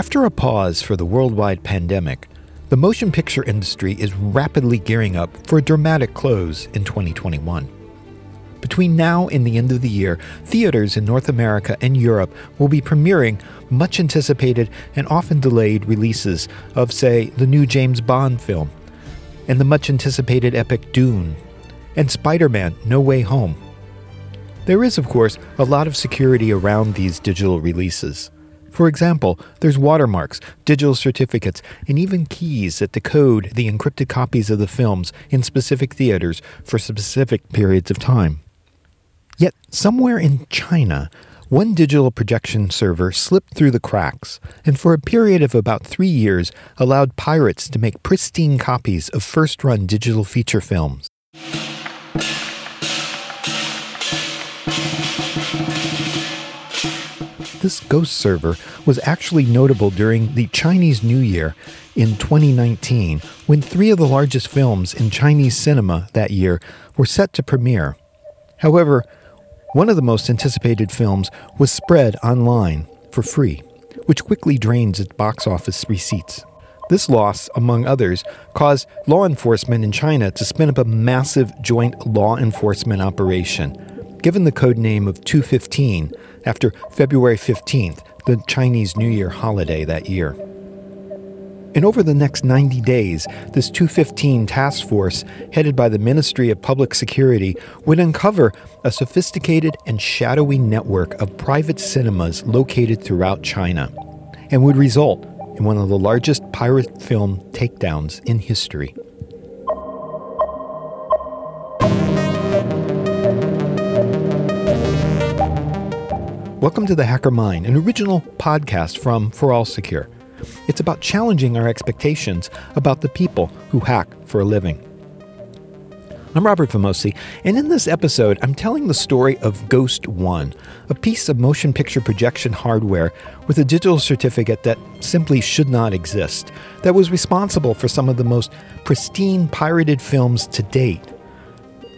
After a pause for the worldwide pandemic, the motion picture industry is rapidly gearing up for a dramatic close in 2021. Between now and the end of the year, theaters in North America and Europe will be premiering much anticipated and often delayed releases of, say, the new James Bond film, and the much anticipated epic Dune, and Spider Man No Way Home. There is, of course, a lot of security around these digital releases. For example, there's watermarks, digital certificates, and even keys that decode the encrypted copies of the films in specific theaters for specific periods of time. Yet, somewhere in China, one digital projection server slipped through the cracks and, for a period of about three years, allowed pirates to make pristine copies of first run digital feature films. This ghost server was actually notable during the Chinese New Year in 2019 when three of the largest films in Chinese cinema that year were set to premiere. However, one of the most anticipated films was spread online for free, which quickly drains its box office receipts. This loss, among others, caused law enforcement in China to spin up a massive joint law enforcement operation, given the code name of 215 after February 15th, the Chinese New Year holiday that year. And over the next 90 days, this 215 task force, headed by the Ministry of Public Security, would uncover a sophisticated and shadowy network of private cinemas located throughout China, and would result in one of the largest pirate film takedowns in history. Welcome to The Hacker Mind, an original podcast from ForAllSecure. It's about challenging our expectations about the people who hack for a living. I'm Robert Vamosi, and in this episode, I'm telling the story of Ghost One, a piece of motion picture projection hardware with a digital certificate that simply should not exist, that was responsible for some of the most pristine pirated films to date.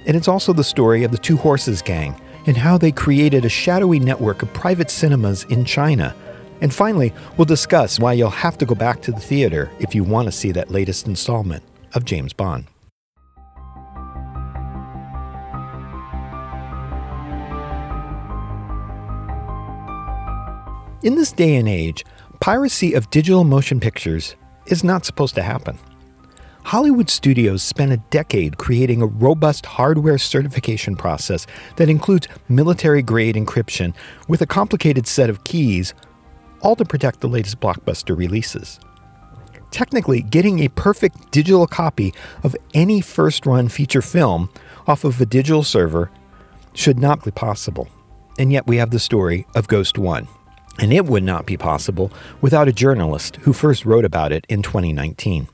And it's also the story of the Two Horses Gang, and how they created a shadowy network of private cinemas in China. And finally, we'll discuss why you'll have to go back to the theater if you want to see that latest installment of James Bond. In this day and age, piracy of digital motion pictures is not supposed to happen. Hollywood studios spent a decade creating a robust hardware certification process that includes military grade encryption with a complicated set of keys, all to protect the latest blockbuster releases. Technically, getting a perfect digital copy of any first run feature film off of a digital server should not be possible. And yet, we have the story of Ghost One. And it would not be possible without a journalist who first wrote about it in 2019.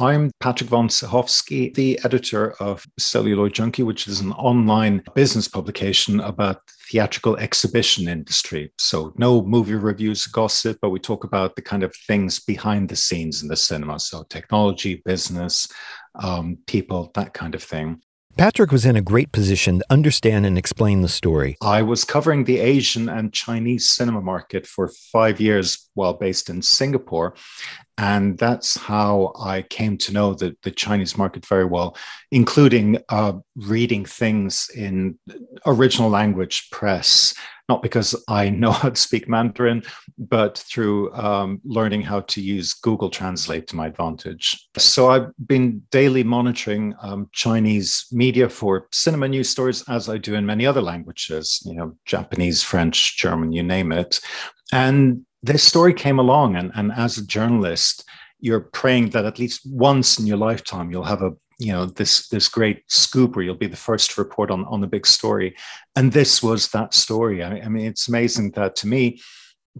I'm Patrick von Sychowski, the editor of Celluloid Junkie, which is an online business publication about the theatrical exhibition industry. So no movie reviews, gossip, but we talk about the kind of things behind the scenes in the cinema. So technology, business, um, people, that kind of thing. Patrick was in a great position to understand and explain the story. I was covering the Asian and Chinese cinema market for five years while based in Singapore. And that's how I came to know the, the Chinese market very well, including uh, reading things in original language press, not because I know how to speak Mandarin, but through um, learning how to use Google Translate to my advantage. So I've been daily monitoring um, Chinese media for cinema news stories, as I do in many other languages, you know, Japanese, French, German, you name it. And this story came along, and, and as a journalist, you're praying that at least once in your lifetime you'll have a you know this this great scoop where you'll be the first to report on on the big story. And this was that story. I, I mean it's amazing that to me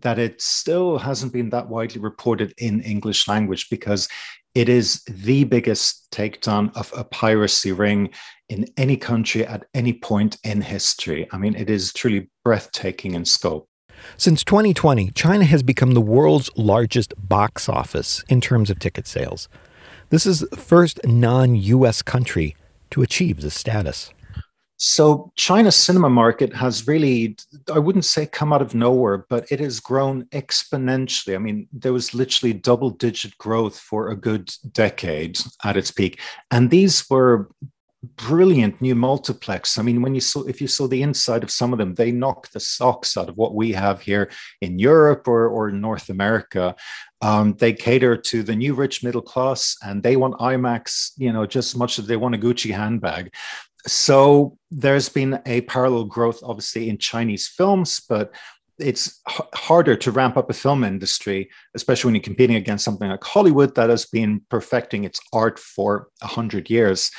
that it still hasn't been that widely reported in english language because it is the biggest takedown of a piracy ring in any country at any point in history. I mean it is truly breathtaking in scope. Since 2020, China has become the world's largest box office in terms of ticket sales. This is the first non US country to achieve this status. So China's cinema market has really, I wouldn't say come out of nowhere, but it has grown exponentially. I mean, there was literally double digit growth for a good decade at its peak. And these were brilliant new multiplex. I mean, when you saw, if you saw the inside of some of them, they knock the socks out of what we have here in Europe or, or North America. Um, they cater to the new rich middle class and they want IMAX, you know, just as much as they want a Gucci handbag. So there's been a parallel growth, obviously, in Chinese films, but it's h- harder to ramp up a film industry, especially when you're competing against something like Hollywood that has been perfecting its art for 100 years.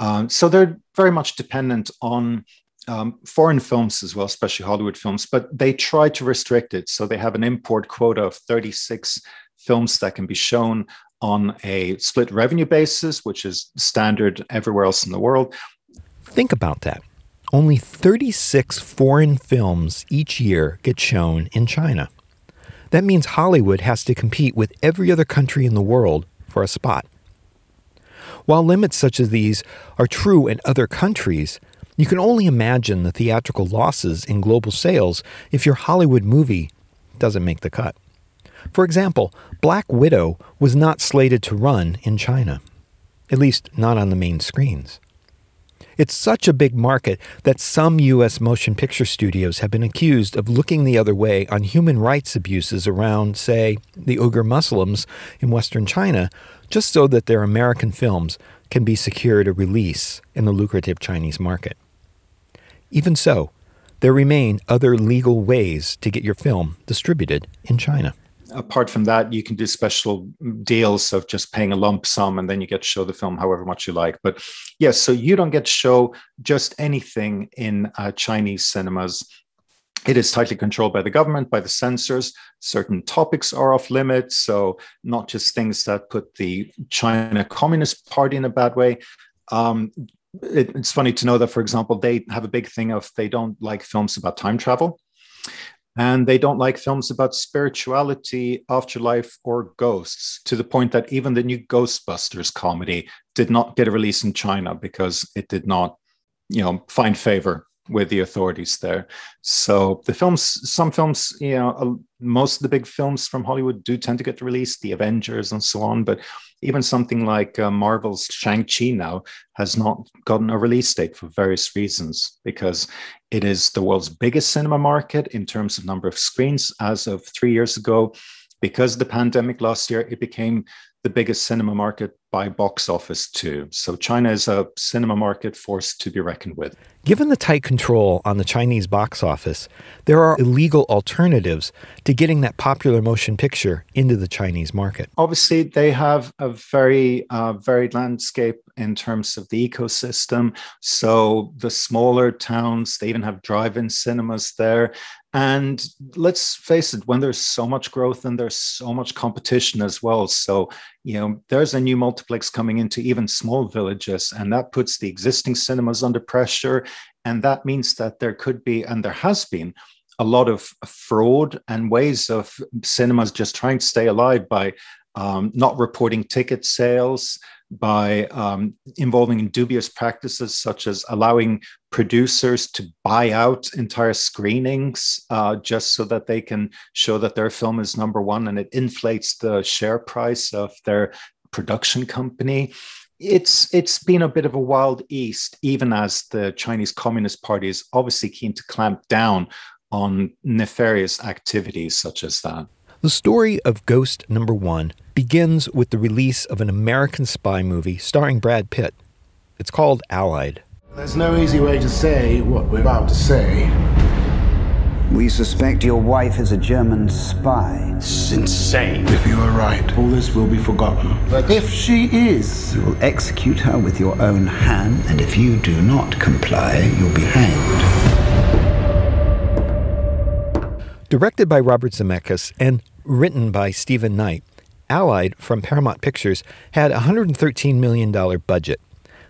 Um, so they're very much dependent on um, foreign films as well, especially Hollywood films, but they try to restrict it. So they have an import quota of 36 films that can be shown on a split revenue basis, which is standard everywhere else in the world. Think about that. Only 36 foreign films each year get shown in China. That means Hollywood has to compete with every other country in the world for a spot. While limits such as these are true in other countries, you can only imagine the theatrical losses in global sales if your Hollywood movie doesn't make the cut. For example, Black Widow was not slated to run in China, at least not on the main screens. It's such a big market that some U.S. motion picture studios have been accused of looking the other way on human rights abuses around, say, the Uyghur Muslims in Western China, just so that their American films can be secured a release in the lucrative Chinese market. Even so, there remain other legal ways to get your film distributed in China apart from that, you can do special deals of just paying a lump sum and then you get to show the film however much you like. But yes, so you don't get to show just anything in uh, Chinese cinemas. It is tightly controlled by the government, by the censors. Certain topics are off limits. So, not just things that put the China Communist Party in a bad way. Um, it, it's funny to know that, for example, they have a big thing of they don't like films about time travel and they don't like films about spirituality, afterlife, or ghosts, to the point that even the new Ghostbusters comedy did not get a release in China because it did not, you know, find favor with the authorities there. So the films, some films, you know, uh, most of the big films from Hollywood do tend to get released, the Avengers and so on. But even something like uh, Marvel's Shang-Chi now has not gotten a release date for various reasons because it is the world's biggest cinema market in terms of number of screens as of three years ago. Because of the pandemic last year, it became the biggest cinema market by box office too. So China is a cinema market force to be reckoned with. Given the tight control on the Chinese box office, there are illegal alternatives to getting that popular motion picture into the Chinese market. Obviously, they have a very uh, varied landscape in terms of the ecosystem. So the smaller towns, they even have drive-in cinemas there. And let's face it, when there's so much growth and there's so much competition as well. So, you know, there's a new multiplex coming into even small villages, and that puts the existing cinemas under pressure. And that means that there could be, and there has been, a lot of fraud and ways of cinemas just trying to stay alive by um, not reporting ticket sales, by um, involving in dubious practices such as allowing producers to buy out entire screenings uh, just so that they can show that their film is number one and it inflates the share price of their production company. It's it's been a bit of a wild east even as the chinese communist party is obviously keen to clamp down on nefarious activities such as that the story of ghost number one begins with the release of an American spy movie starring Brad Pitt. It's called Allied. There's no easy way to say what we're about to say. We suspect your wife is a German spy. It's insane. If you are right, all this will be forgotten. But if she is, you will execute her with your own hand, and if you do not comply, you'll be hanged. Directed by Robert Zemeckis and written by Stephen Knight, Allied from Paramount Pictures had a $113 million budget.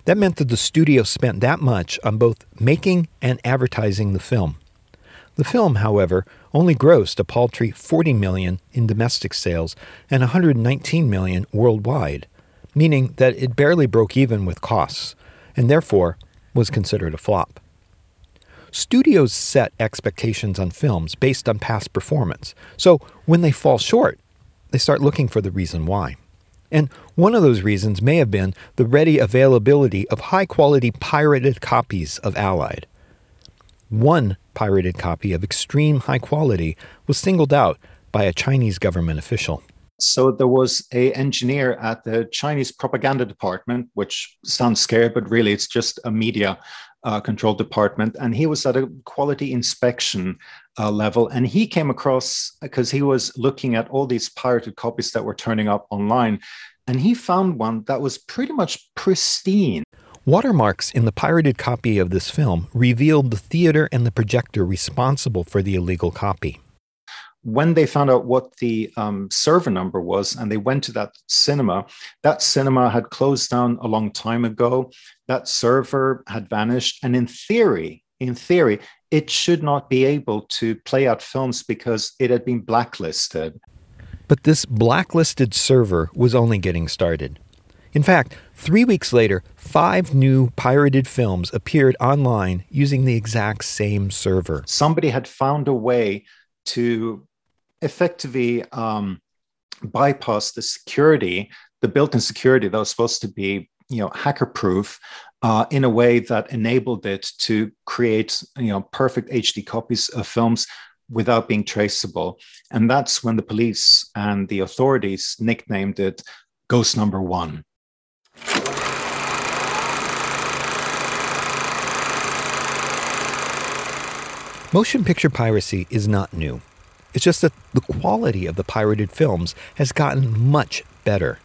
That meant that the studio spent that much on both making and advertising the film. The film, however, only grossed a paltry 40 million in domestic sales and 119 million worldwide, meaning that it barely broke even with costs and therefore was considered a flop. Studios set expectations on films based on past performance. So when they fall short, they start looking for the reason why. And one of those reasons may have been the ready availability of high quality pirated copies of Allied. One pirated copy of extreme high quality was singled out by a Chinese government official. So there was a engineer at the Chinese propaganda department, which sounds scary, but really it's just a media uh, control department, and he was at a quality inspection uh, level, and he came across because he was looking at all these pirated copies that were turning up online, and he found one that was pretty much pristine. Watermarks in the pirated copy of this film revealed the theater and the projector responsible for the illegal copy when they found out what the um, server number was and they went to that cinema, that cinema had closed down a long time ago. That server had vanished. And in theory, in theory, it should not be able to play out films because it had been blacklisted. But this blacklisted server was only getting started. In fact, three weeks later, five new pirated films appeared online using the exact same server. Somebody had found a way to effectively um, bypass the security, the built-in security that was supposed to be, you know, hacker-proof, uh, in a way that enabled it to create, you know, perfect HD copies of films without being traceable. And that's when the police and the authorities nicknamed it Ghost Number One. Motion picture piracy is not new. It's just that the quality of the pirated films has gotten much better.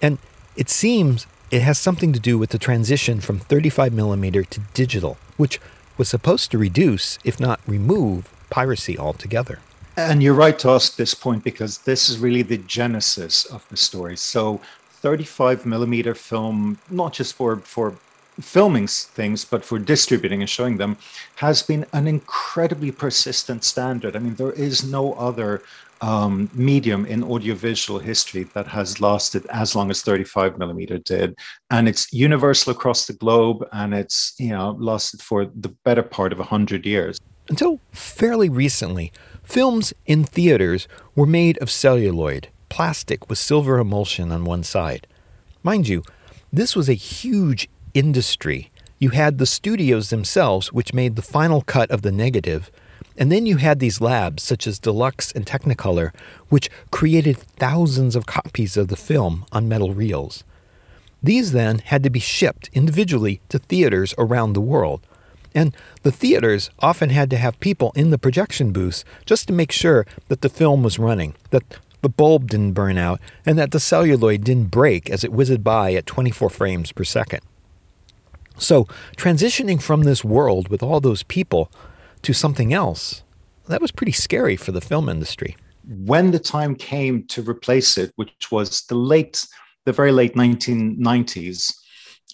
And it seems it has something to do with the transition from 35mm to digital, which was supposed to reduce, if not remove, piracy altogether. And you're right to ask this point because this is really the genesis of the story. So 35 millimeter film, not just for, for filming things, but for distributing and showing them, has been an incredibly persistent standard. I mean, there is no other um, medium in audiovisual history that has lasted as long as 35 millimeter did, and it's universal across the globe, and it's you know lasted for the better part of hundred years. Until fairly recently, films in theaters were made of celluloid, plastic with silver emulsion on one side. Mind you, this was a huge industry. You had the studios themselves, which made the final cut of the negative, and then you had these labs, such as Deluxe and Technicolor, which created thousands of copies of the film on metal reels. These then had to be shipped individually to theaters around the world. And the theaters often had to have people in the projection booths just to make sure that the film was running, that the bulb didn't burn out, and that the celluloid didn't break as it whizzed by at 24 frames per second. So, transitioning from this world with all those people to something else, that was pretty scary for the film industry. When the time came to replace it, which was the late, the very late 1990s,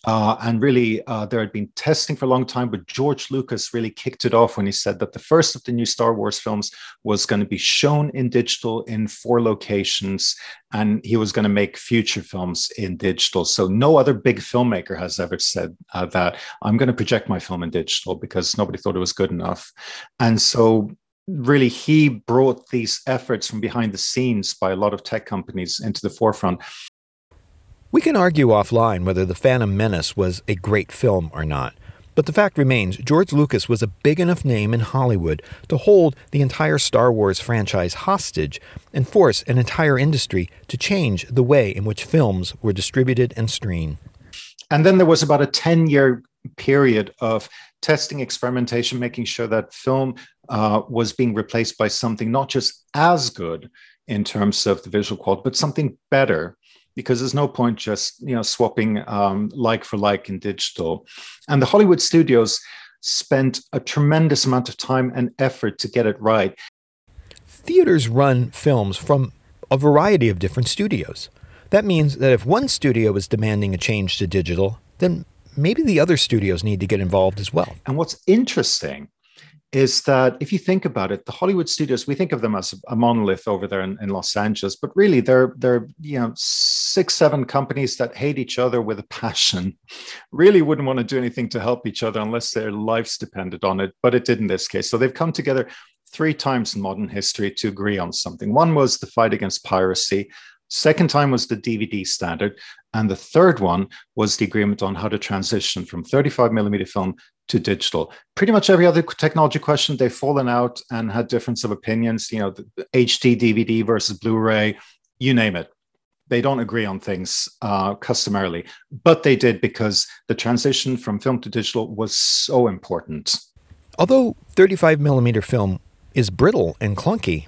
uh, and really, uh, there had been testing for a long time, but George Lucas really kicked it off when he said that the first of the new Star Wars films was going to be shown in digital in four locations, and he was going to make future films in digital. So, no other big filmmaker has ever said uh, that I'm going to project my film in digital because nobody thought it was good enough. And so, really he brought these efforts from behind the scenes by a lot of tech companies into the forefront we can argue offline whether The Phantom Menace was a great film or not. But the fact remains, George Lucas was a big enough name in Hollywood to hold the entire Star Wars franchise hostage and force an entire industry to change the way in which films were distributed and streamed. And then there was about a 10 year period of testing, experimentation, making sure that film uh, was being replaced by something not just as good in terms of the visual quality, but something better because there's no point just you know swapping um, like for like in digital. And the Hollywood studios spent a tremendous amount of time and effort to get it right. Theaters run films from a variety of different studios. That means that if one studio is demanding a change to digital, then maybe the other studios need to get involved as well. And what's interesting is that if you think about it, the Hollywood studios, we think of them as a monolith over there in, in, Los Angeles, but really they're they're you know six, seven companies that hate each other with a passion. Really wouldn't want to do anything to help each other unless their lives depended on it, but it did in this case. So they've come together three times in modern history to agree on something. One was the fight against piracy. Second time was the DVD standard. And the third one was the agreement on how to transition from 35 millimeter film to digital. Pretty much every other technology question, they've fallen out and had difference of opinions. You know, the, HD DVD versus Blu ray, you name it. They don't agree on things uh, customarily, but they did because the transition from film to digital was so important. Although 35 millimeter film is brittle and clunky,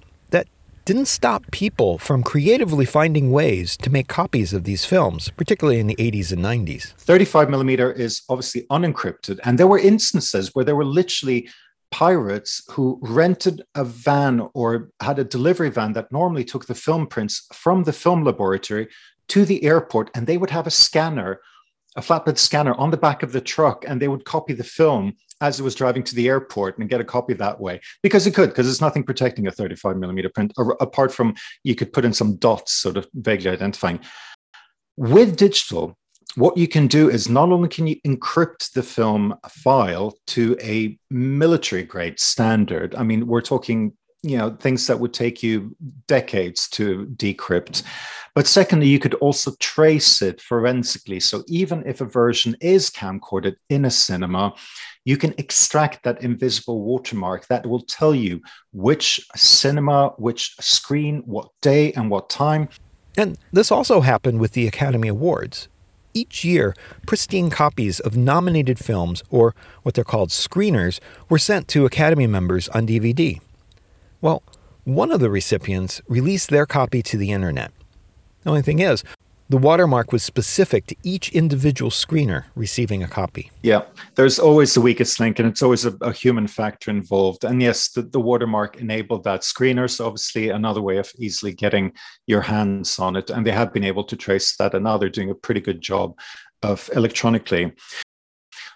didn't stop people from creatively finding ways to make copies of these films, particularly in the 80s and 90s. 35 millimeter is obviously unencrypted, and there were instances where there were literally pirates who rented a van or had a delivery van that normally took the film prints from the film laboratory to the airport, and they would have a scanner, a flatbed scanner on the back of the truck, and they would copy the film as it was driving to the airport and get a copy that way. Because it could because there's nothing protecting a 35 millimeter print apart from you could put in some dots sort of vaguely identifying. With digital what you can do is not only can you encrypt the film file to a military grade standard i mean we're talking you know things that would take you decades to decrypt. But secondly you could also trace it forensically. So even if a version is camcorded in a cinema you can extract that invisible watermark that will tell you which cinema which screen what day and what time. And this also happened with the academy awards. Each year, pristine copies of nominated films, or what they're called screeners, were sent to Academy members on DVD. Well, one of the recipients released their copy to the internet. The only thing is, the watermark was specific to each individual screener receiving a copy. Yeah, there's always the weakest link, and it's always a, a human factor involved. And yes, the, the, watermark enabled that. Screeners, obviously, another way of easily getting your hands on it. And they have been able to trace that, and now they're doing a pretty good job of electronically.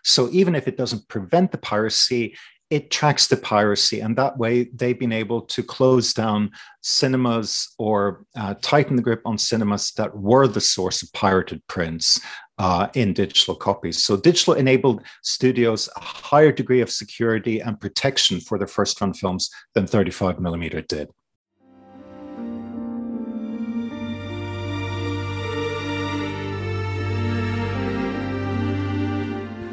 So even if it doesn't prevent the piracy, it tracks the piracy, and that way they've been able to close down cinemas or uh, tighten the grip on cinemas that were the source of pirated prints uh, in digital copies. So, digital enabled studios a higher degree of security and protection for their first run films than 35 millimeter did.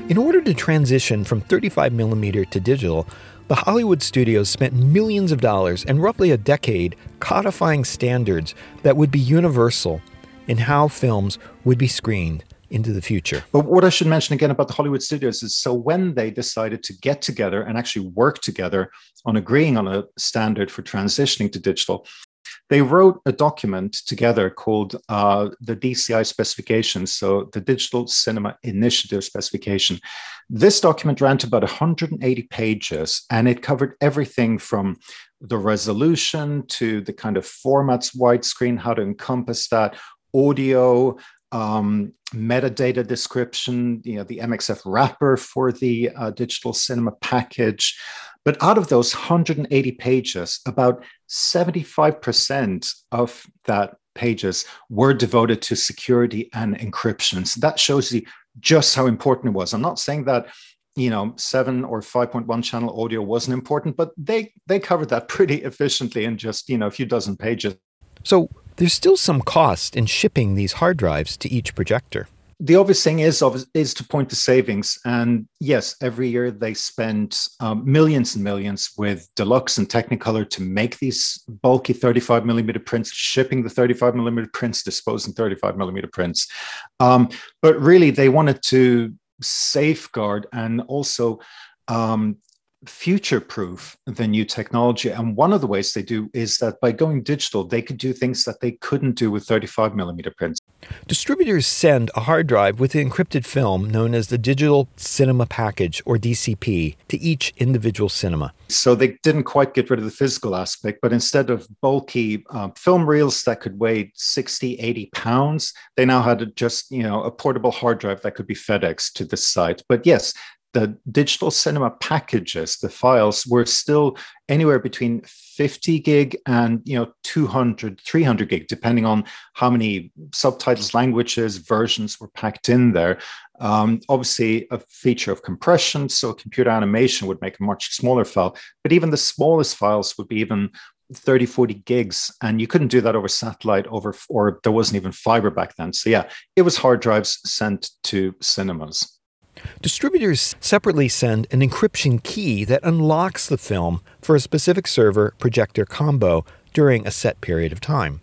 In order to transition from 35mm to digital, the Hollywood studios spent millions of dollars and roughly a decade codifying standards that would be universal in how films would be screened into the future. But what I should mention again about the Hollywood studios is so when they decided to get together and actually work together on agreeing on a standard for transitioning to digital, they wrote a document together called uh, the DCI specification, so the Digital Cinema Initiative specification. This document ran to about 180 pages and it covered everything from the resolution to the kind of formats, widescreen, how to encompass that, audio, um, metadata description, you know, the MXF wrapper for the uh, digital cinema package. But out of those 180 pages, about 75% of that pages were devoted to security and encryption. So that shows you just how important it was. I'm not saying that you know 7 or 5.1 channel audio wasn't important but they they covered that pretty efficiently in just you know a few dozen pages so there's still some cost in shipping these hard drives to each projector the obvious thing is is to point to savings. And yes every year they spend um, millions and millions with deluxe and technicolor to make these bulky 35 millimeter prints shipping the 35 millimeter prints disposing 35 millimeter prints. Um, but really they wanted to safeguard and also um, future proof the new technology. And one of the ways they do is that by going digital, they could do things that they couldn't do with 35 millimeter prints. Distributors send a hard drive with the encrypted film known as the Digital Cinema Package or DCP to each individual cinema. So they didn't quite get rid of the physical aspect, but instead of bulky uh, film reels that could weigh 60, 80 pounds, they now had just, you know, a portable hard drive that could be FedEx to the site. But yes, the digital cinema packages, the files, were still anywhere between 50 gig and you know 200, 300 gig, depending on how many subtitles, languages, versions were packed in there. Um, obviously, a feature of compression, so computer animation would make a much smaller file, but even the smallest files would be even 30 40 gigs and you couldn't do that over satellite over or there wasn't even fiber back then so yeah it was hard drives sent to cinemas Distributors separately send an encryption key that unlocks the film for a specific server projector combo during a set period of time.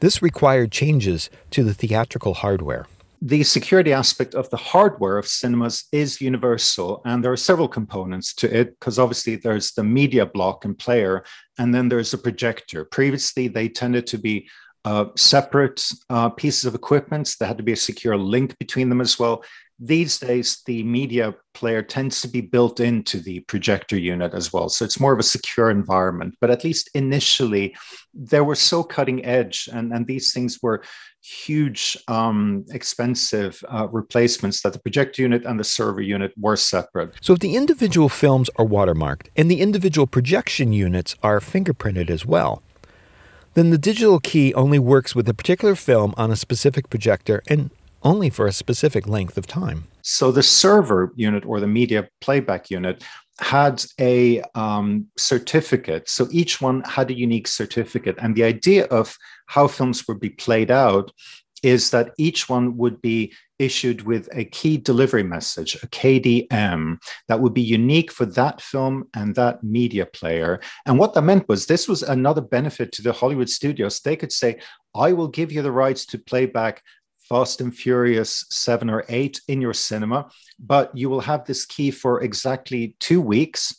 This required changes to the theatrical hardware. The security aspect of the hardware of cinemas is universal, and there are several components to it because obviously there's the media block and player, and then there's a projector. Previously, they tended to be uh, separate uh, pieces of equipment. There had to be a secure link between them as well these days the media player tends to be built into the projector unit as well. So it's more of a secure environment. But at least initially they were so cutting edge and, and these things were huge um, expensive uh, replacements that the projector unit and the server unit were separate. So if the individual films are watermarked and the individual projection units are fingerprinted as well then the digital key only works with a particular film on a specific projector and only for a specific length of time. So the server unit or the media playback unit had a um, certificate. So each one had a unique certificate. And the idea of how films would be played out is that each one would be issued with a key delivery message, a KDM, that would be unique for that film and that media player. And what that meant was this was another benefit to the Hollywood studios. They could say, I will give you the rights to play back Fast and Furious 7 or 8 in your cinema, but you will have this key for exactly two weeks.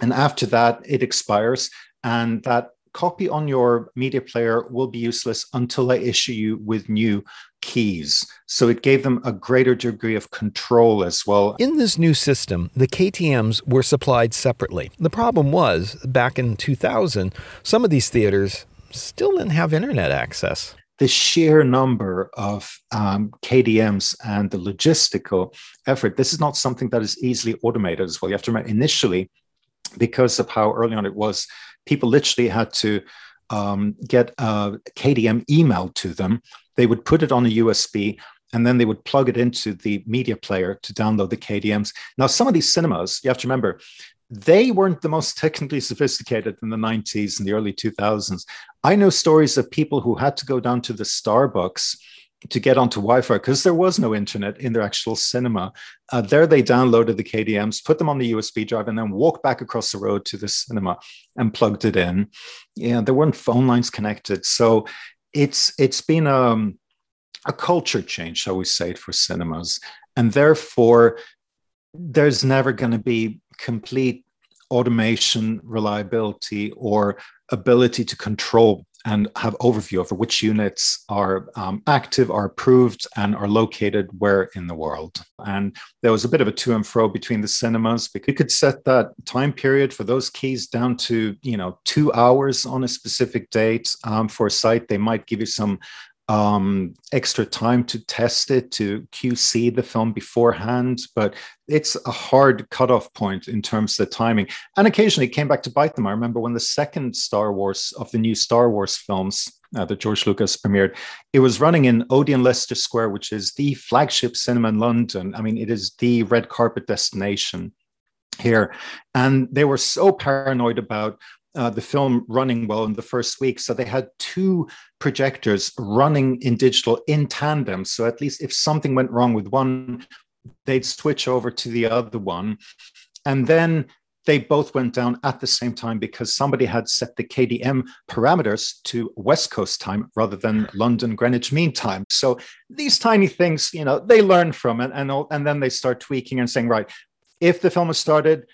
And after that, it expires. And that copy on your media player will be useless until I issue you with new keys. So it gave them a greater degree of control as well. In this new system, the KDMs were supplied separately. The problem was, back in 2000, some of these theaters still didn't have internet access the sheer number of um, KDMs and the logistical effort, this is not something that is easily automated as well. You have to remember initially, because of how early on it was, people literally had to um, get a KDM emailed to them. They would put it on a USB and then they would plug it into the media player to download the KDMs. Now, some of these cinemas, you have to remember, they weren't the most technically sophisticated in the 90s and the early 2000s. I know stories of people who had to go down to the Starbucks to get onto Wi-Fi because there was no internet in their actual cinema. Uh, there, they downloaded the KDMs, put them on the USB drive, and then walked back across the road to the cinema and plugged it in. Yeah, there weren't phone lines connected, so it's it's been um, a culture change, shall we say, for cinemas, and therefore there's never going to be complete automation, reliability, or ability to control and have overview over which units are um, active, are approved, and are located where in the world. And there was a bit of a to and fro between the cinemas. Because you could set that time period for those keys down to you know two hours on a specific date um, for a site. They might give you some um, extra time to test it, to QC the film beforehand, but it's a hard cutoff point in terms of the timing. And occasionally it came back to bite them. I remember when the second Star Wars of the new Star Wars films uh, that George Lucas premiered, it was running in Odeon Leicester Square, which is the flagship cinema in London. I mean, it is the red carpet destination here. And they were so paranoid about uh, the film running well in the first week. So they had two projectors running in digital in tandem. So at least if something went wrong with one, they'd switch over to the other one. And then they both went down at the same time because somebody had set the KDM parameters to West Coast time rather than London Greenwich Mean Time. So these tiny things, you know, they learn from it and, and then they start tweaking and saying, right, if the film has started,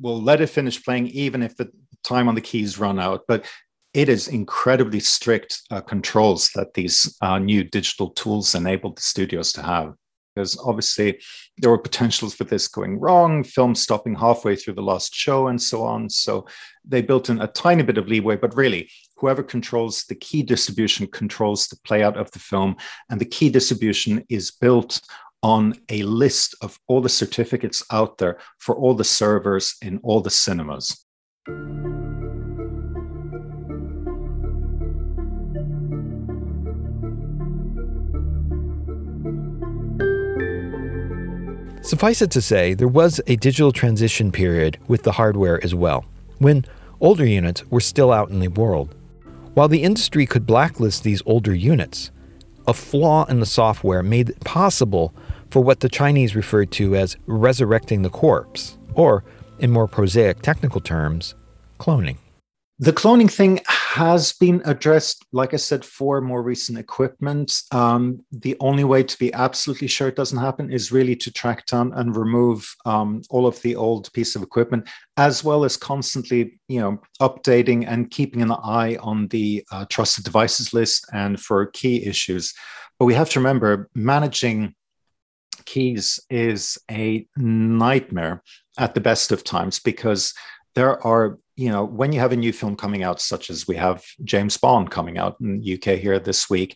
we'll let it finish playing, even if the time on the keys run out. But it is incredibly strict uh, controls that these uh, new digital tools enabled the studios to have. Because obviously there were potentials for this going wrong, film stopping halfway through the last show, and so on. So they built in a tiny bit of leeway, but really, whoever controls the key distribution controls the playout of the film. And the key distribution is built on a list of all the certificates out there for all the servers in all the cinemas. Suffice it to say, there was a digital transition period with the hardware as well, when older units were still out in the world. While the industry could blacklist these older units, a flaw in the software made it possible for what the Chinese referred to as resurrecting the corpse, or, in more prosaic technical terms, cloning. The cloning thing has been addressed, like I said, for more recent equipment. Um, the only way to be absolutely sure it doesn't happen is really to track down and remove um, all of the old piece of equipment, as well as constantly, you know, updating and keeping an eye on the uh, trusted devices list and for key issues. But we have to remember managing keys is a nightmare at the best of times because there are you know, when you have a new film coming out, such as we have James Bond coming out in the UK here this week,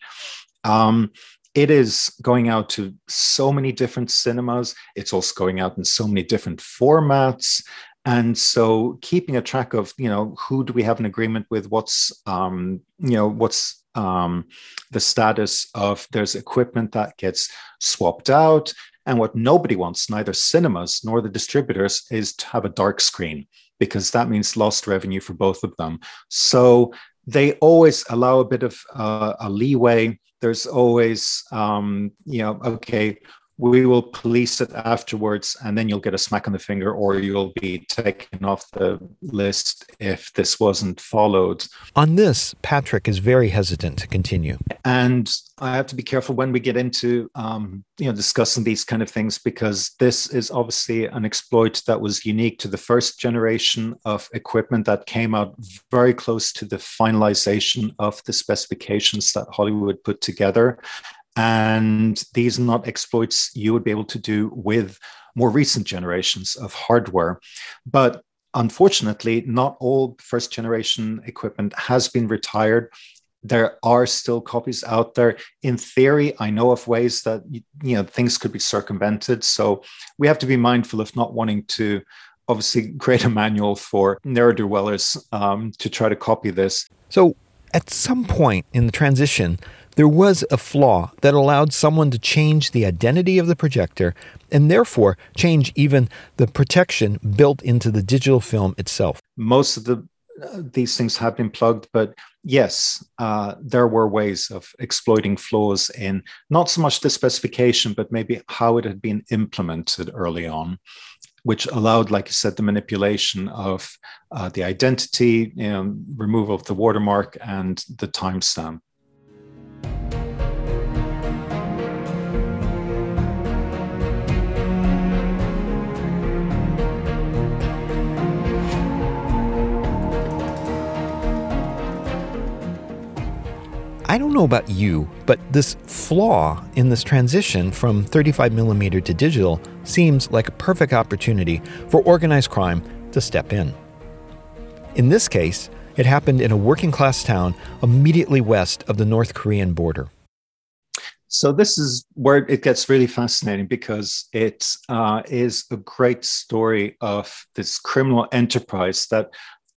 um, it is going out to so many different cinemas. It's also going out in so many different formats. And so keeping a track of, you know, who do we have an agreement with? What's, um, you know, what's um, the status of there's equipment that gets swapped out. And what nobody wants, neither cinemas nor the distributors, is to have a dark screen because that means lost revenue for both of them. So they always allow a bit of uh, a leeway. There's always, um, you know, okay, we will police it afterwards and then you'll get a smack on the finger or you'll be taken off the list if this wasn't followed. On this, Patrick is very hesitant to continue. And I have to be careful when we get into um, you know discussing these kind of things because this is obviously an exploit that was unique to the first generation of equipment that came out very close to the finalization of the specifications that Hollywood put together and these are not exploits you would be able to do with more recent generations of hardware. But unfortunately, not all first generation equipment has been retired. There are still copies out there. In theory, I know of ways that you know things could be circumvented. So we have to be mindful of not wanting to obviously create a manual for ne'er-do-wellers um, to try to copy this. So at some point in the transition, there was a flaw that allowed someone to change the identity of the projector and therefore change even the protection built into the digital film itself. Most of the uh, these things have been plugged, but yes, uh, there were ways of exploiting flaws in not so much the specification, but maybe how it had been implemented early on, which allowed, like you said, the manipulation of uh, the identity, you know, removal of the watermark, and the timestamp. I don't know about you, but this flaw in this transition from 35mm to digital seems like a perfect opportunity for organized crime to step in. In this case, it happened in a working class town immediately west of the North Korean border. So, this is where it gets really fascinating because it uh, is a great story of this criminal enterprise that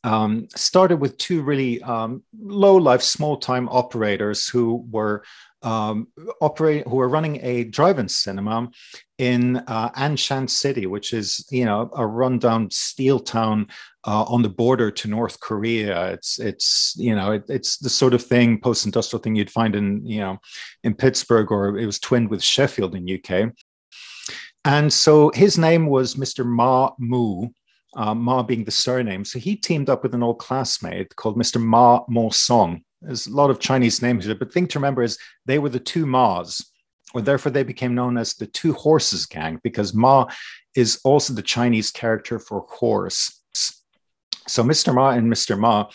um, started with two really um, low life, small time operators who were um, operating, who were running a drive-in cinema in uh, Anshan City, which is you know a rundown steel town uh, on the border to North Korea. It's it's you know it, it's the sort of thing post-industrial thing you'd find in you know in Pittsburgh or it was twinned with Sheffield in UK. And so his name was Mr. Ma Mu, uh, Ma being the surname. So he teamed up with an old classmate called Mr. Ma Mo Song. There's a lot of Chinese names here, but thing to remember is they were the two Ma's, or therefore they became known as the Two Horses Gang because Ma is also the Chinese character for horse. So Mr. Ma and Mr. Ma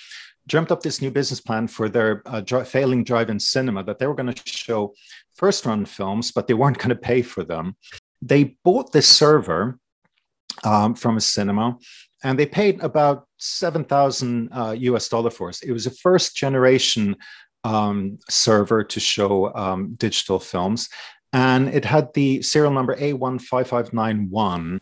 dreamt up this new business plan for their uh, failing drive-in cinema that they were going to show first-run films, but they weren't going to pay for them. They bought this server um, from a cinema, and they paid about seven thousand uh, US dollar for it. It was a first generation um, server to show um, digital films. and it had the serial number A15591.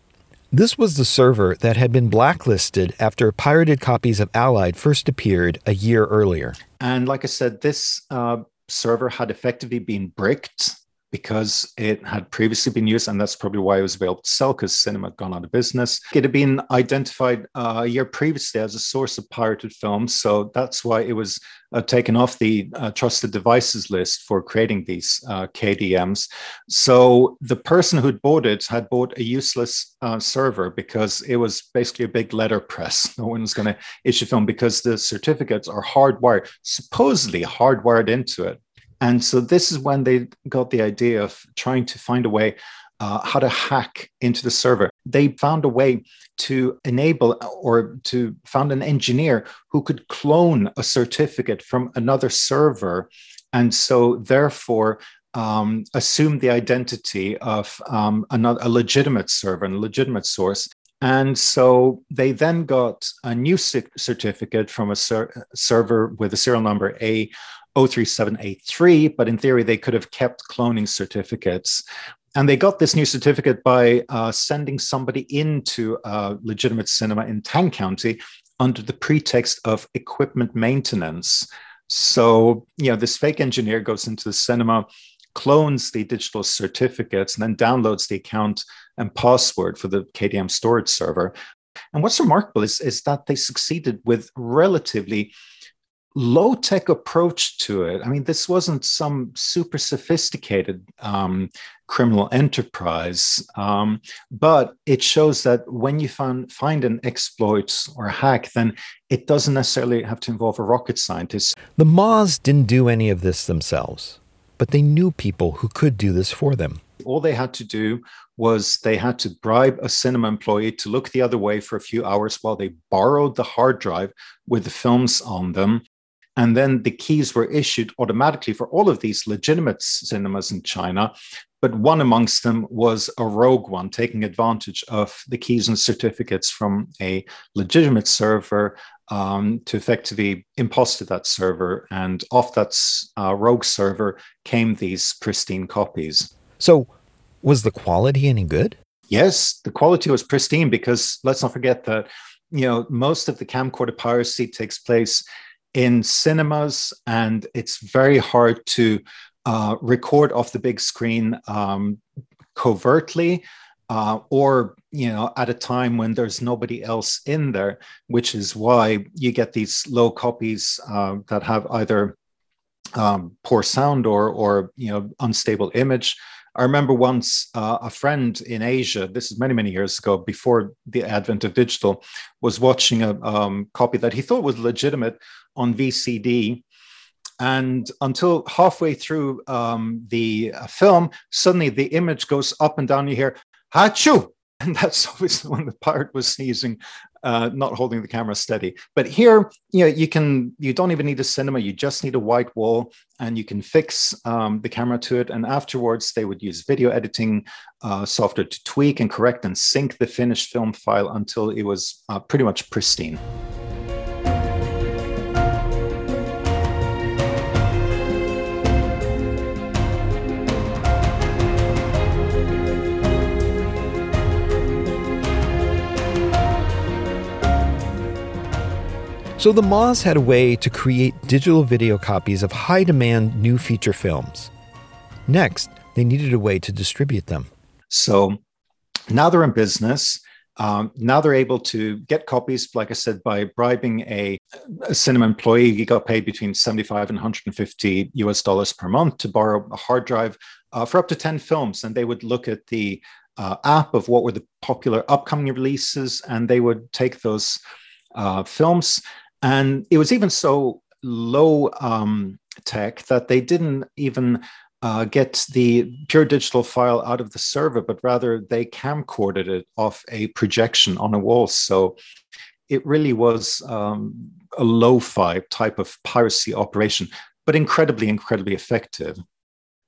This was the server that had been blacklisted after pirated copies of Allied first appeared a year earlier. And like I said, this uh, server had effectively been bricked because it had previously been used, and that's probably why it was available to sell because cinema had gone out of business. It had been identified uh, a year previously as a source of pirated films, so that's why it was uh, taken off the uh, trusted devices list for creating these uh, KDMs. So the person who'd bought it had bought a useless uh, server because it was basically a big letterpress. No one was going to issue film because the certificates are hardwired, supposedly hardwired into it. And so this is when they got the idea of trying to find a way uh, how to hack into the server. They found a way to enable or to found an engineer who could clone a certificate from another server. And so therefore, um, assume the identity of um, another, a legitimate server and a legitimate source. And so they then got a new certificate from a ser- server with a serial number A 03783, but in theory, they could have kept cloning certificates. And they got this new certificate by uh, sending somebody into a legitimate cinema in Tang County under the pretext of equipment maintenance. So, you know, this fake engineer goes into the cinema, clones the digital certificates, and then downloads the account and password for the KDM storage server. And what's remarkable is, is that they succeeded with relatively low tech approach to it. I mean, this wasn't some super sophisticated um, criminal enterprise, um, but it shows that when you find, find an exploit or a hack, then it doesn't necessarily have to involve a rocket scientist. The Mas didn't do any of this themselves, but they knew people who could do this for them. All they had to do was they had to bribe a cinema employee to look the other way for a few hours while they borrowed the hard drive with the films on them and then the keys were issued automatically for all of these legitimate cinemas in China. But one amongst them was a rogue one, taking advantage of the keys and certificates from a legitimate server um, to effectively imposter that server. And off that uh, rogue server came these pristine copies. So, was the quality any good? Yes, the quality was pristine because let's not forget that you know most of the camcorder piracy takes place in cinemas, and it's very hard to uh, record off the big screen um, covertly. Uh, or you know at a time when there's nobody else in there which is why you get these low copies uh, that have either um, poor sound or or you know unstable image I remember once uh, a friend in Asia, this is many, many years ago, before the advent of digital, was watching a um, copy that he thought was legitimate on VCD. And until halfway through um, the uh, film, suddenly the image goes up and down. You hear, Hachu! And that's obviously when the pirate was sneezing uh, not holding the camera steady. But here, you know, you can you don't even need a cinema. You just need a white wall, and you can fix um, the camera to it. And afterwards, they would use video editing uh, software to tweak and correct and sync the finished film file until it was uh, pretty much pristine. So the Mas had a way to create digital video copies of high demand new feature films. Next, they needed a way to distribute them. So now they're in business. Um, now they're able to get copies, like I said, by bribing a, a, cinema employee. He got paid between 75 and 150 US dollars per month to borrow a hard drive uh, for up to 10 films. And they would look at the uh, app of what were the popular upcoming releases, and they would take those uh, films and it was even so low um, tech that they didn't even uh, get the pure digital file out of the server, but rather they camcorded it off a projection on a wall. So it really was um, a lo-fi type of piracy operation, but incredibly, incredibly effective.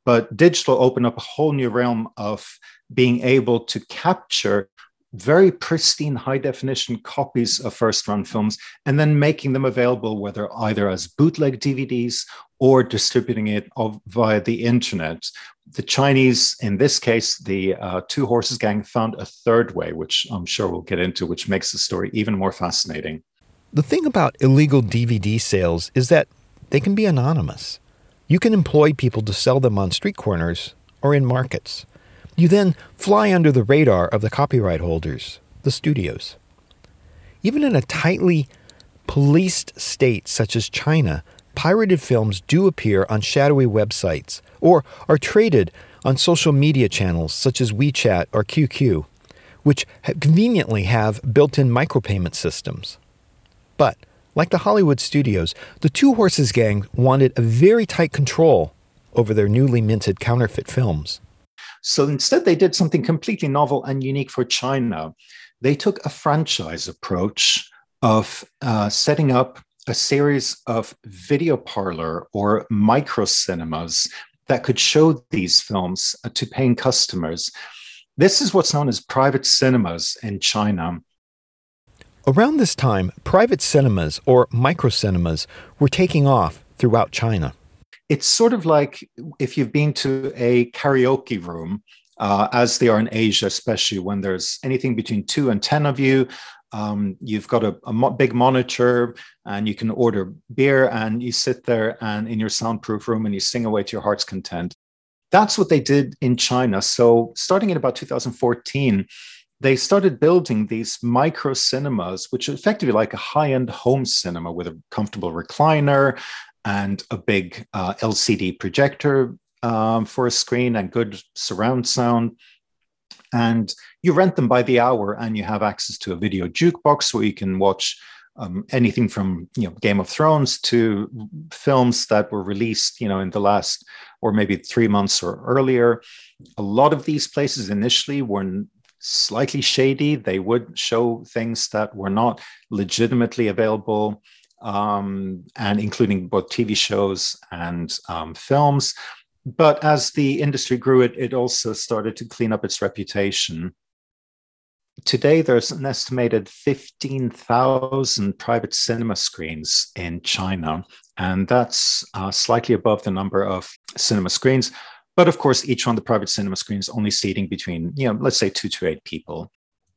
But digital opened up a whole new realm of being able to capture very pristine high definition copies of first run films and then making them available whether either as bootleg DVDs or distributing it via the internet the Chinese, in this case, the uh, Two Horses Gang, found a third way, which I'm sure we'll get into, which makes the story even more fascinating. The thing about illegal DVD sales is that they can be anonymous. You can employ people to sell them on street corners or in markets. You then fly under the radar of the copyright holders, the studios. Even in a tightly policed state such as China, pirated films do appear on shadowy websites or are traded on social media channels such as WeChat or QQ, which conveniently have built in micropayment systems. But, like the Hollywood studios, the Two Horses Gang wanted a very tight control over their newly minted counterfeit films. So instead, they did something completely novel and unique for China. They took a franchise approach of uh, setting up a series of video parlor or micro cinemas that could show these films uh, to paying customers. This is what's known as private cinemas in China. Around this time, private cinemas or micro cinemas were taking off throughout China. It's sort of like if you've been to a karaoke room, uh, as they are in Asia, especially when there's anything between two and 10 of you, um, you've got a, a mo- big monitor and you can order beer and you sit there and in your soundproof room and you sing away to your heart's content. That's what they did in China. So starting in about 2014, they started building these micro cinemas, which are effectively like a high-end home cinema with a comfortable recliner and a big uh, LCD projector um, for a screen and good surround sound. And you rent them by the hour and you have access to a video jukebox where you can watch um, anything from you know game of thrones to films that were released you know in the last or maybe three months or earlier. A lot of these places initially were slightly shady. They would show things that were not legitimately available um, and including both tv shows and um, films but as the industry grew, it, it also started to clean up its reputation. Today, there's an estimated 15,000 private cinema screens in China, and that's uh, slightly above the number of cinema screens. But of course, each one of the private cinema screens only seating between, you know, let's say two to eight people.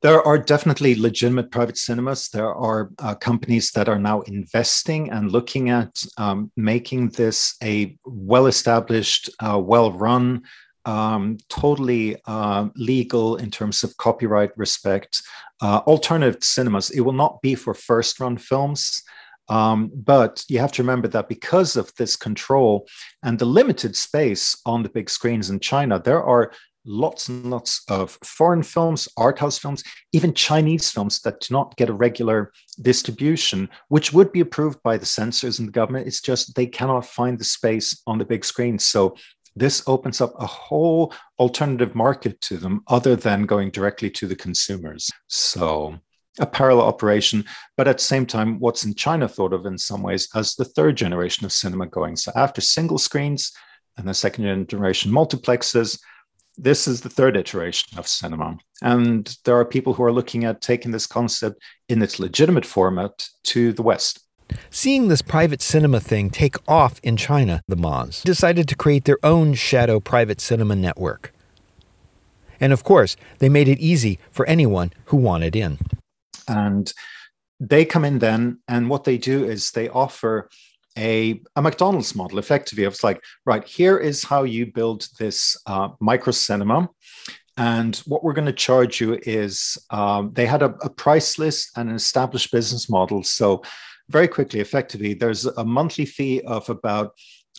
There are definitely legitimate private cinemas. There are uh, companies that are now investing and looking at um, making this a well established, uh, well run, um, totally uh, legal in terms of copyright respect. Uh, alternative cinemas, it will not be for first run films. Um, but you have to remember that because of this control and the limited space on the big screens in China, there are lots and lots of foreign films, art house films, even Chinese films that do not get a regular distribution, which would be approved by the censors and the government. It's just they cannot find the space on the big screen. So this opens up a whole alternative market to them other than going directly to the consumers. So a parallel operation, but at the same time, what's in China thought of in some ways as the third generation of cinema going. So after single screens and the second generation multiplexes, this is the third iteration of cinema. And there are people who are looking at taking this concept in its legitimate format to the West. Seeing this private cinema thing take off in China, the Mas decided to create their own shadow private cinema network. And of course, they made it easy for anyone who wanted in. And they come in then, and what they do is they offer a, a McDonald's model. Effectively, it's like, right, here is how you build this uh, micro cinema. And what we're going to charge you is um, they had a, a price list and an established business model. So, very quickly, effectively, there's a monthly fee of about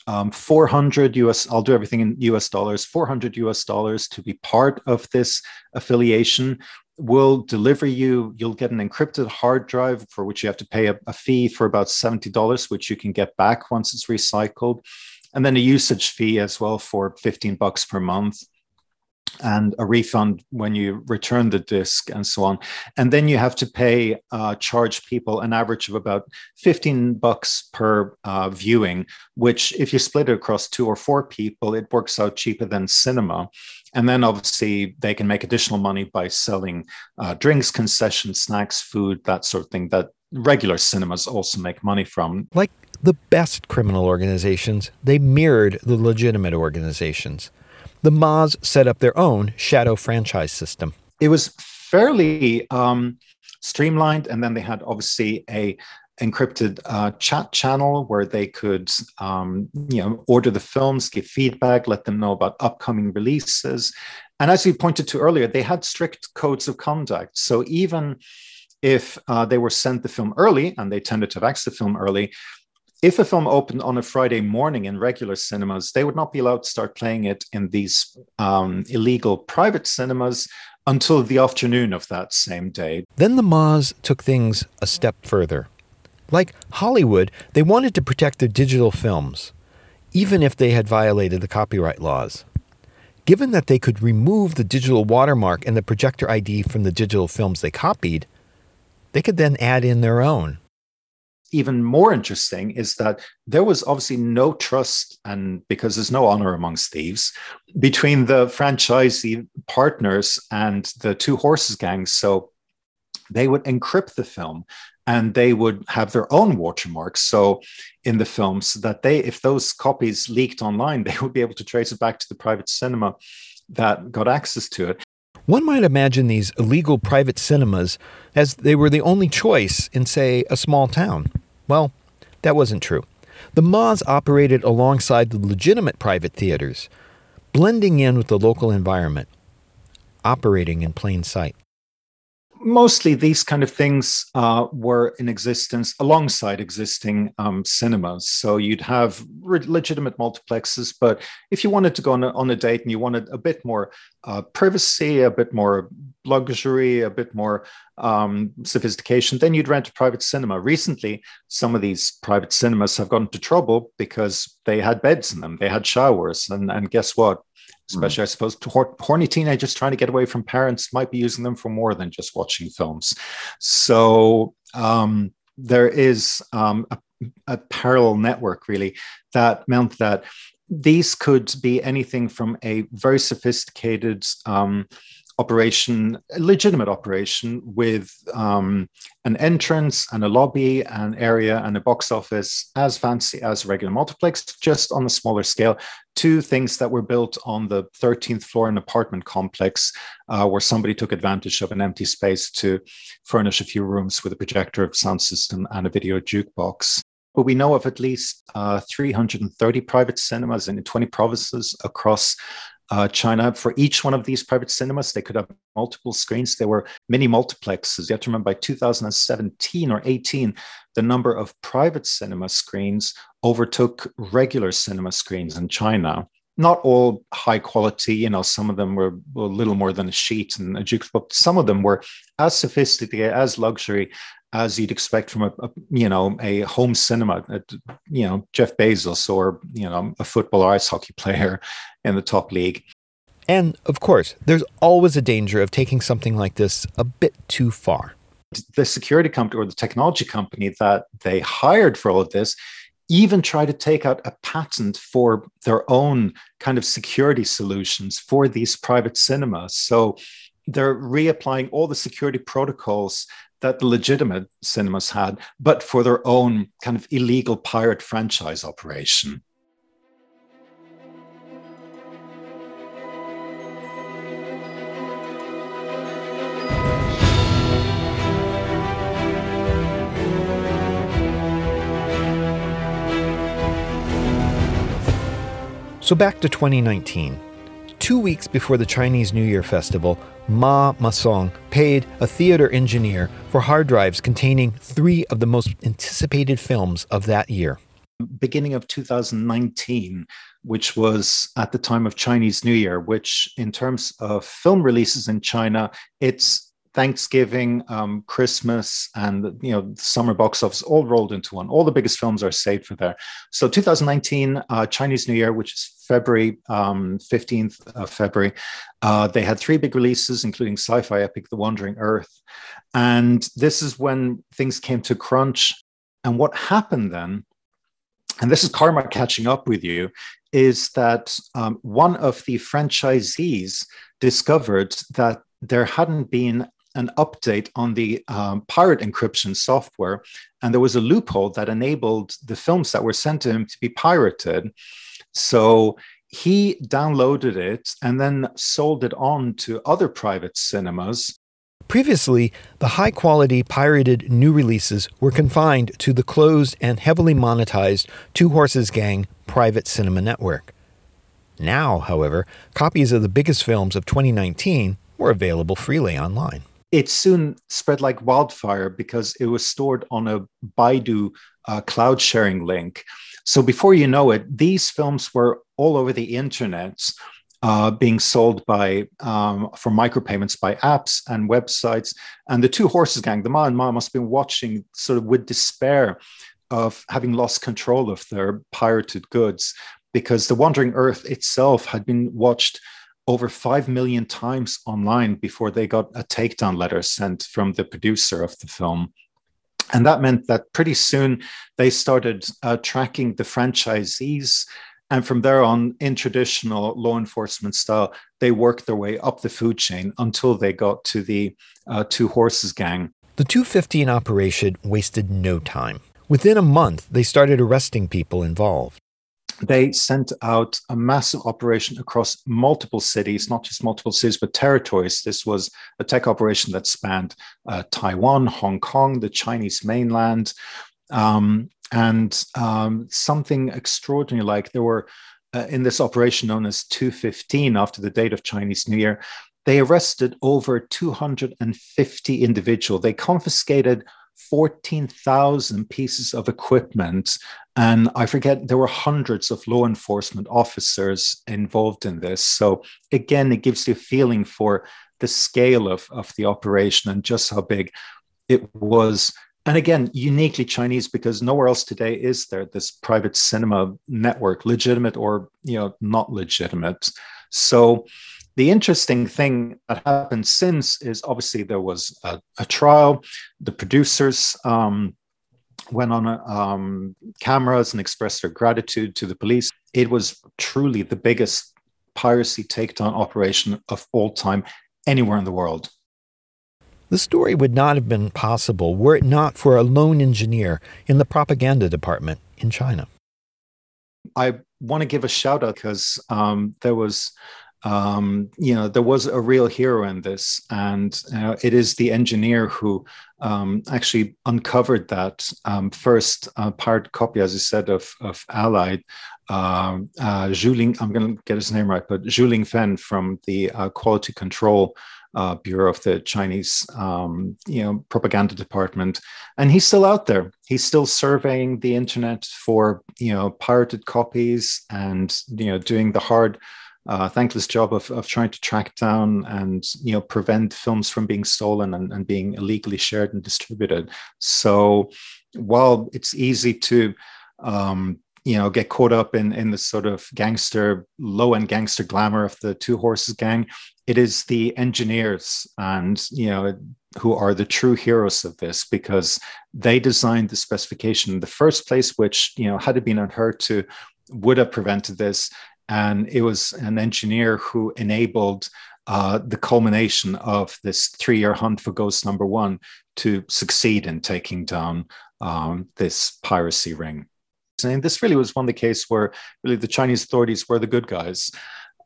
um, 400 US, I'll do everything in US dollars, 400 US dollars to be part of this affiliation will deliver you you'll get an encrypted hard drive for which you have to pay a, a, fee for about $70 which you can get back once it's recycled and then a usage fee as well for 15 bucks per month and a refund when you return the disk and so on. And then you have to pay uh, charge people an average of about 15 bucks per uh, viewing which if you split it across two or four people it works out cheaper than cinema and then obviously they can make additional money by selling uh, drinks concessions snacks food that sort of thing that regular cinemas also make money from like the best criminal organizations they mirrored the legitimate organizations the Ma's set up their own shadow franchise system. It was fairly um, streamlined, and then they had obviously a encrypted uh, chat channel where they could um, you know order the films give feedback let them know about upcoming releases. And as we pointed to earlier they had strict codes of conduct. So even if uh, they were sent the film early and they tended to access the film early if a film opened on a friday morning in regular cinemas they would not be allowed to start playing it in these um, illegal private cinemas until the afternoon of that same day. Then the Ma's took things a step further like Hollywood, they wanted to protect their digital films, even if they had violated the copyright laws. Given that they could remove the digital watermark and the projector ID from the digital films they copied, they could then add in their own. Even more interesting is that there was obviously no trust, and because there's no honor amongst thieves, between the franchisee partners and the two horses gangs. So they would encrypt the film and they would have their own watermarks so in the films so that they if those copies leaked online they would be able to trace it back to the private cinema that got access to it. One might imagine these illegal private cinemas as they were the only choice in say a small town. Well that wasn't true. The Ma's operated alongside the legitimate private theaters blending in with the local environment operating in plain sight mostly these kind of things uh, were in existence alongside existing um, cinemas. So you'd have re- legitimate multiplexes, but if you wanted to go on a, on a date and you wanted a bit more uh, privacy, a bit more luxury, a bit more um, sophistication, then you'd rent a private cinema. Recently, some of these private cinemas have gotten into trouble because they had beds in them, they had showers, and, and guess what? Hmm. especially mm. I suppose horny teenagers trying to get away from parents might be using them for more than just watching films. So um, there is um, a, a parallel network really that meant that these could be anything from a very sophisticated um, operation, a legitimate operation with um, an entrance and a lobby, an area and a box office as fancy as a regular multiplex, just on a smaller scale. Two things that were built on the 13th floor in an apartment complex uh, where somebody took advantage of an empty space to furnish a few rooms with a projector, sound system, and a video jukebox but we know of at least uh, 330 private cinemas in 20 provinces across uh, China. For each one of these private cinemas, they could have multiple screens. There were many multiplexes. You have to remember by 2017 or 18, the number of private cinema screens overtook regular cinema screens in China. Not all high quality, you know, some of them were a little more than a sheet and a jukebox, some of them were as sophisticated, as luxury as you'd expect from a, a, you know a home cinema you know jeff bezos or you know a football or ice hockey player in the top league. And of course there's always a danger of taking something like this a bit too far. The security company or the technology company that they hired for all of this even try to take out a patent for their own kind of security solutions for these private cinemas. So they're reapplying all the security protocols that the legitimate cinemas had, but for their own kind of illegal pirate franchise operation. So back to 2019. Two weeks before the Chinese New Year festival, Ma Masong paid a theater engineer for hard drives containing three of the most anticipated films of that year. Beginning of 2019, which was at the time of Chinese New Year, which in terms of film releases in China, it's Thanksgiving, um, Christmas, and you know the summer box office all rolled into one. All the biggest films are saved for there. So 2019 uh, Chinese New Year, which is February um, 15th of February, uh, they had three big releases, including sci-fi epic The Wandering Earth, and this is when things came to crunch. And what happened then? And this is karma catching up with you, is that um, one of the franchisees discovered that there hadn't been an update on the um, pirate encryption software, and there was a loophole that enabled the films that were sent to him to be pirated. So he downloaded it and then sold it on to other private cinemas. Previously, the high quality pirated new releases were confined to the closed and heavily monetized Two Horses Gang private cinema network. Now, however, copies of the biggest films of 2019 were available freely online. It soon spread like wildfire because it was stored on a Baidu uh, cloud sharing link. So before you know it, these films were all over the internet. Uh, being sold by um, for micropayments by apps and websites, and the two horses gang, the Ma and Ma, must have been watching sort of with despair of having lost control of their pirated goods because The Wandering Earth itself had been watched over 5 million times online before they got a takedown letter sent from the producer of the film. And that meant that pretty soon they started uh, tracking the franchisees. And from there on, in traditional law enforcement style, they worked their way up the food chain until they got to the uh, Two Horses gang. The 215 operation wasted no time. Within a month, they started arresting people involved they sent out a massive operation across multiple cities, not just multiple cities, but territories. This was a tech operation that spanned uh, Taiwan, Hong Kong, the Chinese mainland, um, and um, something extraordinary like there were uh, in this operation known as 215 after the date of Chinese New Year. They arrested over 250 individuals. They confiscated 14,000 pieces of equipment. And I forget, there were hundreds of law enforcement officers involved in this. So, again, it gives you a feeling for the scale of, of the operation and just how big it was. And again, uniquely Chinese because nowhere else today is there this private cinema network, legitimate or you know not legitimate. So the interesting thing that happened since is obviously there was a, a trial. The producers um, went on um, cameras and expressed their gratitude to the police. It was truly the biggest piracy takedown operation of all time anywhere in the world. The story would not have been possible were it not for a lone engineer in the propaganda department in China. I want to give a shout out because um, there was um, you know, there was a real hero in this, and uh, it is the engineer who um, actually uncovered that um, first uh, part copy, as I said, of, of Allied. Uh, uh, Zhu I'm going to get his name right, but Zhu Fen from the uh, Quality Control uh, Bureau of the Chinese, um, you know, propaganda department, and he's still out there. He's still surveying the internet for you know pirated copies and you know doing the hard uh, thankless job of, of trying to track down and you know prevent films from being stolen and, and being illegally shared and distributed. So while it's easy to um, you know get caught up in in the sort of gangster low end gangster glamour of the two horses gang it is the engineers and you know who are the true heroes of this because they designed the specification in the first place which you know had it been unheard to would have prevented this and it was an engineer who enabled uh, the culmination of this three year hunt for ghost number one to succeed in taking down um, this piracy ring. And this really was one of the cases where really the Chinese authorities were the good guys.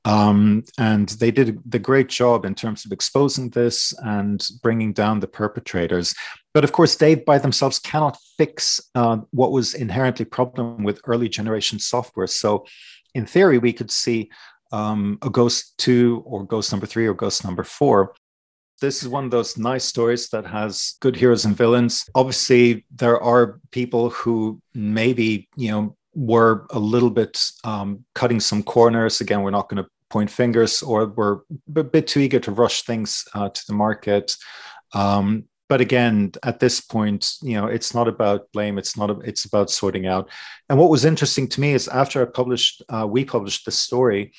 Um, and they did the great job in terms of exposing this and bringing down the perpetrators. But of course, they by themselves cannot fix uh, what was inherently problem with early generation software. So in theory, we could see um, a ghost two or ghost number three or ghost number four. This is one of those nice stories that has good heroes and villains. Obviously, there are people who maybe, you know, were a little bit um, cutting some corners. Again, we're not going to point fingers or were a bit too eager to rush things uh, to the market. Um, but again at this point you know it's not about blame it's not it's about sorting out. And what was interesting to me is after i published uh, we published the story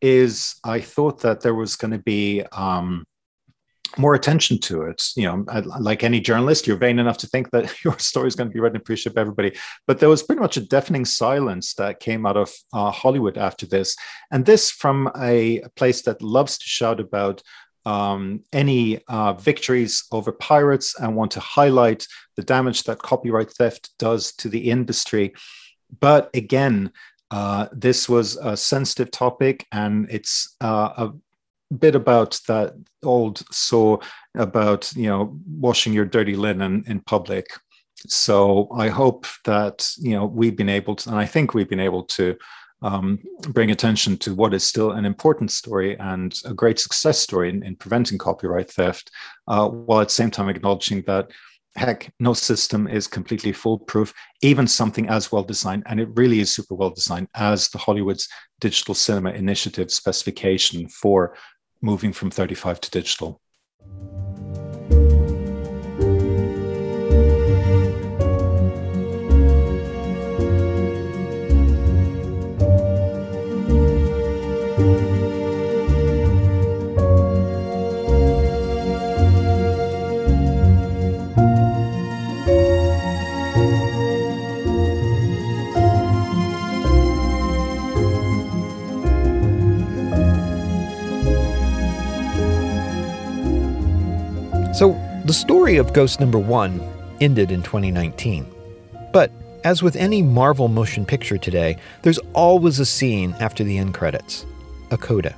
is i thought that there was going to be um, more attention to it. You know like any journalist you're vain enough to think that your story is going to be read and appreciated by everybody. But there was pretty much a deafening silence that came out of uh, hollywood after this. And this from a place that loves to shout about um, any uh, victories over pirates and want to highlight the damage that copyright theft does to the industry. But again, Uh, this was a sensitive topic, and it's uh, a bit about that old saw about you know washing your dirty linen in public. So I hope that you know we've been able to, and I think we've been able to um, bring attention to what is still an important story and a great success story in, in preventing copyright theft, uh, while at the same time acknowledging that heck, no system is completely foolproof, even something as well designed, and it really is super well designed as the Hollywood's Digital Cinema Initiative specification for moving from 35 to digital. The story of Ghost Number One ended in 2019. But as with any Marvel motion picture today, there's always a scene after the end credits a coda.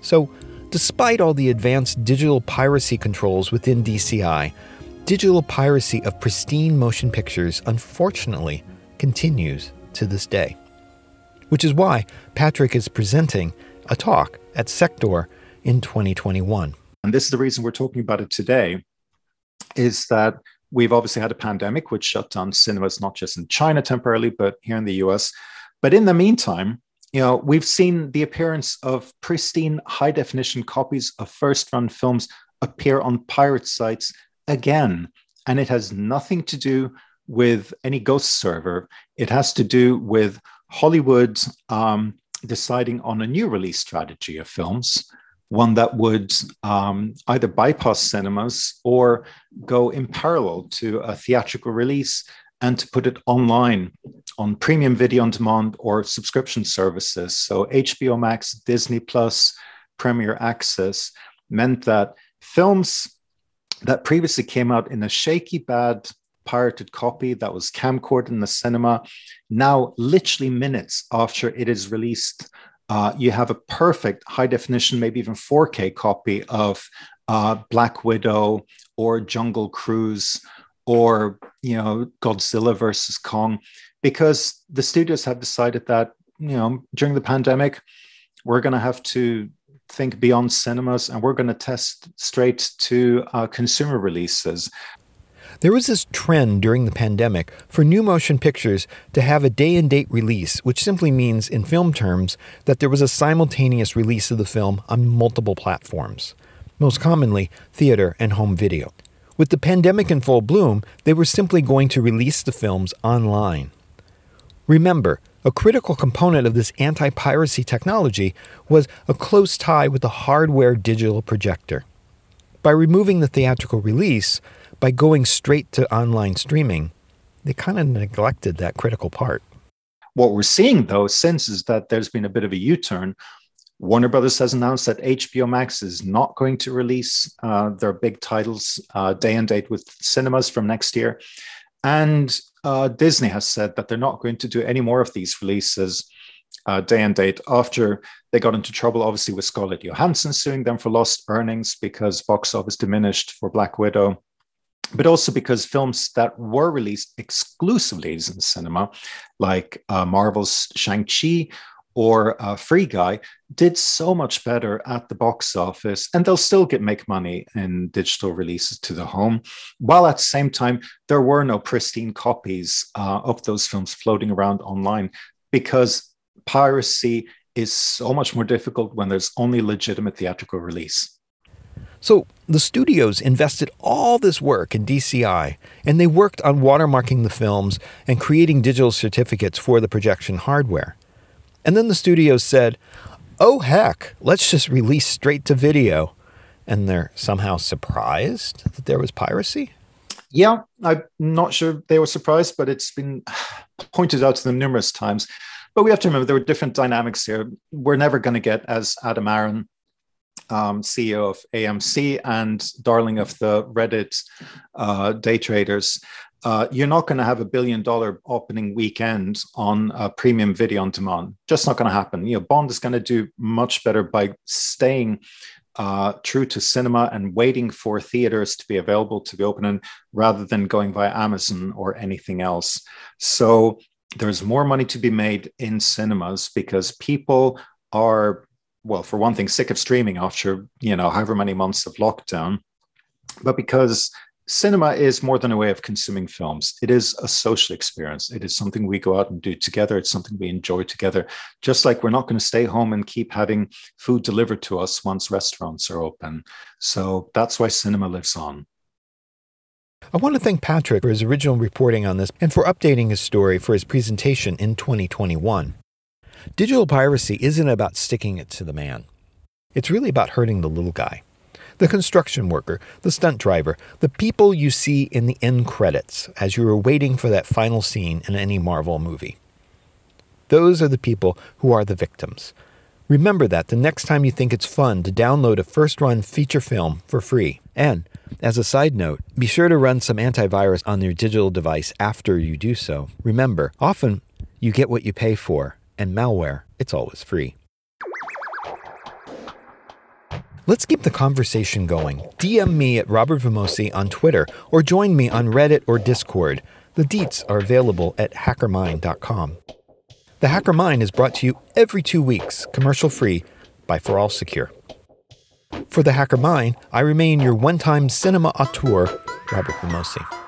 So, despite all the advanced digital piracy controls within DCI, digital piracy of pristine motion pictures unfortunately continues to this day. Which is why Patrick is presenting a talk at SecTor in 2021 and this is the reason we're talking about it today, is that we've obviously had a pandemic which shut down cinemas not just in China temporarily, but here in the US. But in the meantime, you know, we've seen the appearance of pristine high definition copies of first run films appear on pirate sites again. And it has nothing to do with any ghost server. It has to do with Hollywood um, deciding on a new release strategy of films one that would um, either bypass cinemas or go in parallel to a theatrical release and to put it online on premium video on demand or subscription services. So HBO Max, Disney Plus, Premier Access meant that films that previously came out in a shaky, bad, pirated copy that was camcorded in the cinema, now literally minutes after it is released uh, you have a perfect high definition, maybe even 4K copy of uh, Black Widow or Jungle Cruise or you know Godzilla versus Kong, because the studios have decided that you know during the pandemic we're going to have to think beyond cinemas and we're going to test straight to uh, consumer releases. There was this trend during the pandemic for new motion pictures to have a day and date release, which simply means, in film terms, that there was a simultaneous release of the film on multiple platforms, most commonly theater and home video. With the pandemic in full bloom, they were simply going to release the films online. Remember, a critical component of this anti piracy technology was a close tie with the hardware digital projector. By removing the theatrical release, by going straight to online streaming, they kind of neglected that critical part. What we're seeing, though, since is that there's been a bit of a U turn. Warner Brothers has announced that HBO Max is not going to release uh, their big titles uh, day and date with cinemas from next year. And uh, Disney has said that they're not going to do any more of these releases uh, day and date after they got into trouble, obviously, with Scarlett Johansson suing them for lost earnings because box office diminished for Black Widow but also because films that were released exclusively in cinema, like uh, Marvel's Shang-Chi or uh, Free Guy, did so much better at the box office, and they'll still get make money in digital releases to the home. While at the same time, there were no pristine copies uh, of those films floating around online because piracy is so much more difficult when there's only legitimate theatrical release. So the studios invested all this work in DCI, and they worked on watermarking the films and creating digital certificates for the projection hardware. And then the studios said, oh heck, let's just release straight to video. And they're somehow surprised that there was piracy? Yeah, I'm not sure they were surprised, but it's been pointed out to them numerous times. But we have to remember there were different dynamics here. We're never going to get, as Adam Aron um, CEO of AMC and darling of the Reddit uh, day traders. uh, you're not going to have a billion dollar opening weekend on a premium video on demand. Just not going to happen. You know, Bond is going to do much better by staying uh, true to cinema and waiting for theaters to be available to be opening rather than going via Amazon or anything else. So there's more money to be made in cinemas because people are, well, for one thing, sick of streaming after, you know, however many months of lockdown, but because cinema is more than a way of consuming films. It is a social experience. It is something we go out and do together. It's something we enjoy together. Just like we're not going to stay home and keep having food delivered to us once restaurants are open. So that's why cinema lives on. I want to thank Patrick for his original reporting on this and for updating his story for his presentation in 2021. Digital piracy isn't about sticking it to the man. It's really about hurting the little guy the construction worker, the stunt driver, the people you see in the end credits as you are waiting for that final scene in any Marvel movie. Those are the people who are the victims. Remember that the next time you think it's fun to download a first run feature film for free. And, as a side note, be sure to run some antivirus on your digital device after you do so. Remember, often you get what you pay for, and malware, it's always free. Let's keep the conversation going. DM me at Robert Vamosi on Twitter or join me on Reddit or Discord. The deets are available at hackermind.com. The Hacker Mind is brought to you every two weeks, commercial free, by ForAllSecure. For The Hacker Mind, I remain your one time cinema auteur, Robert Vamosi.